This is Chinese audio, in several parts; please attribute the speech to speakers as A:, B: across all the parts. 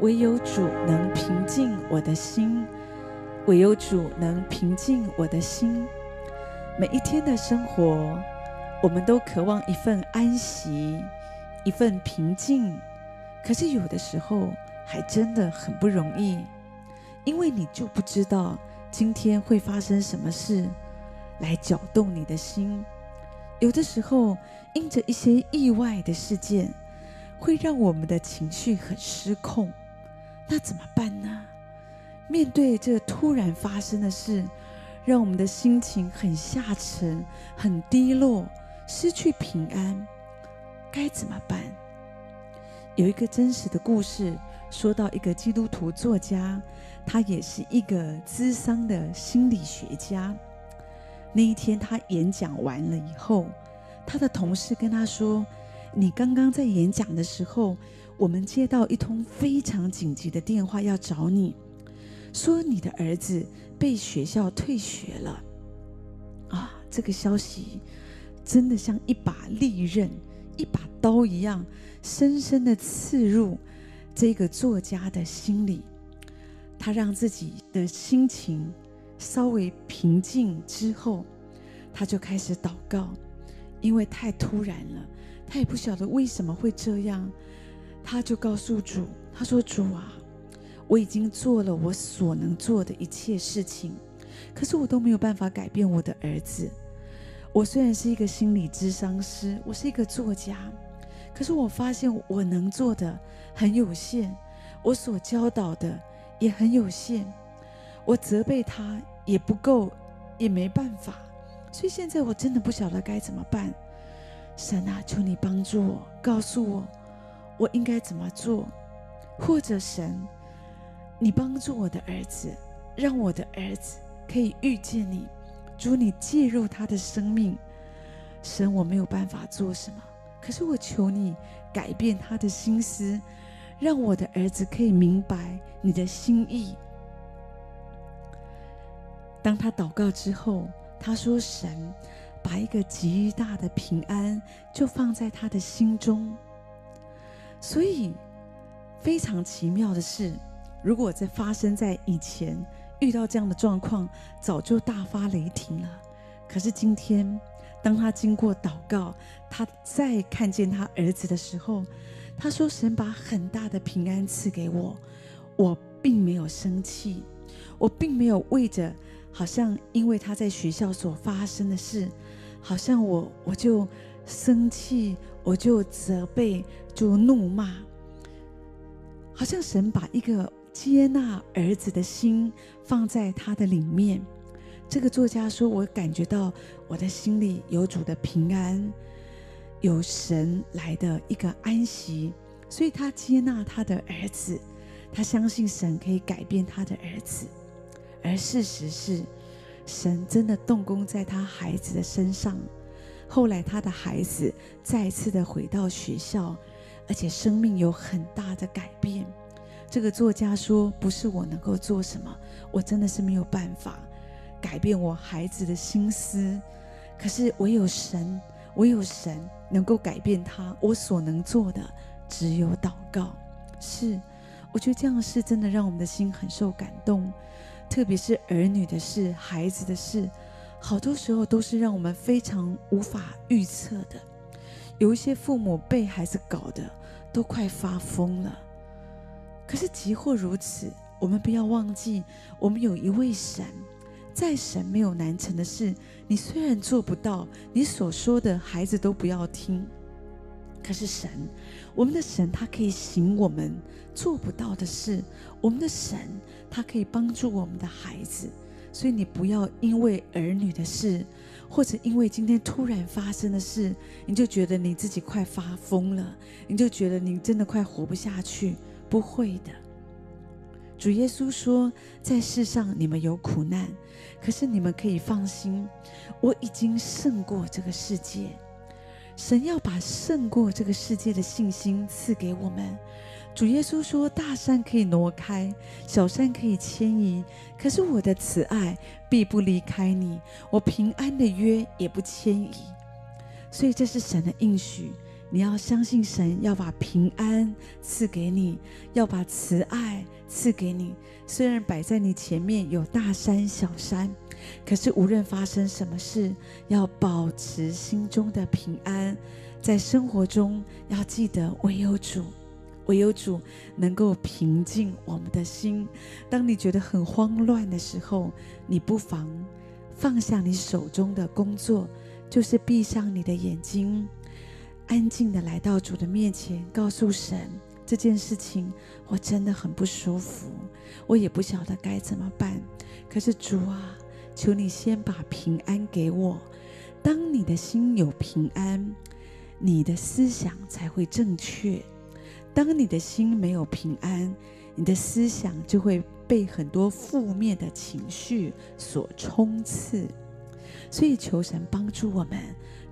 A: 唯有主能平静我的心，唯有主能平静我的心。每一天的生活，我们都渴望一份安息，一份平静。可是有的时候还真的很不容易，因为你就不知道今天会发生什么事来搅动你的心。有的时候，因着一些意外的事件，会让我们的情绪很失控。那怎么办呢？面对这突然发生的事，让我们的心情很下沉、很低落，失去平安，该怎么办？有一个真实的故事，说到一个基督徒作家，他也是一个资商的心理学家。那一天他演讲完了以后，他的同事跟他说：“你刚刚在演讲的时候，我们接到一通非常紧急的电话要找你，说你的儿子。”被学校退学了啊！这个消息真的像一把利刃、一把刀一样，深深的刺入这个作家的心里。他让自己的心情稍微平静之后，他就开始祷告，因为太突然了，他也不晓得为什么会这样。他就告诉主，他说：“主啊。”我已经做了我所能做的一切事情，可是我都没有办法改变我的儿子。我虽然是一个心理咨商师，我是一个作家，可是我发现我能做的很有限，我所教导的也很有限，我责备他也不够，也没办法。所以现在我真的不晓得该怎么办。神啊，求你帮助我，告诉我我应该怎么做，或者神。你帮助我的儿子，让我的儿子可以遇见你。主，你介入他的生命。神，我没有办法做什么，可是我求你改变他的心思，让我的儿子可以明白你的心意。当他祷告之后，他说：“神把一个极大的平安就放在他的心中。”所以非常奇妙的是。如果在发生在以前遇到这样的状况，早就大发雷霆了。可是今天，当他经过祷告，他再看见他儿子的时候，他说：“神把很大的平安赐给我，我并没有生气，我并没有为着好像因为他在学校所发生的事，好像我我就生气，我就责备，就怒骂，好像神把一个。”接纳儿子的心放在他的里面。这个作家说：“我感觉到我的心里有主的平安，有神来的一个安息，所以他接纳他的儿子，他相信神可以改变他的儿子。而事实是，神真的动工在他孩子的身上。后来，他的孩子再次的回到学校，而且生命有很大的改变。”这个作家说：“不是我能够做什么，我真的是没有办法改变我孩子的心思。可是唯有神，唯有神能够改变他。我所能做的只有祷告。是，我觉得这样的事真的让我们的心很受感动。特别是儿女的事、孩子的事，好多时候都是让我们非常无法预测的。有一些父母被孩子搞得都快发疯了。”可是，即或如此，我们不要忘记，我们有一位神，在神没有难成的事。你虽然做不到，你所说的孩子都不要听。可是神，我们的神，他可以行我们做不到的事。我们的神，他可以帮助我们的孩子。所以你不要因为儿女的事，或者因为今天突然发生的事，你就觉得你自己快发疯了，你就觉得你真的快活不下去。不会的，主耶稣说，在世上你们有苦难，可是你们可以放心，我已经胜过这个世界。神要把胜过这个世界的信心赐给我们。主耶稣说，大山可以挪开，小山可以迁移，可是我的慈爱必不离开你，我平安的约也不迁移。所以这是神的应许。你要相信神要把平安赐给你，要把慈爱赐给你。虽然摆在你前面有大山小山，可是无论发生什么事，要保持心中的平安。在生活中要记得，唯有主，唯有主能够平静我们的心。当你觉得很慌乱的时候，你不妨放下你手中的工作，就是闭上你的眼睛。安静的来到主的面前，告诉神这件事情，我真的很不舒服，我也不晓得该怎么办。可是主啊，求你先把平安给我。当你的心有平安，你的思想才会正确。当你的心没有平安，你的思想就会被很多负面的情绪所冲刺。所以求神帮助我们。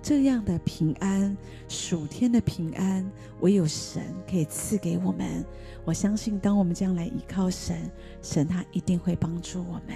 A: 这样的平安，属天的平安，唯有神可以赐给我们。我相信，当我们将来依靠神，神他一定会帮助我们。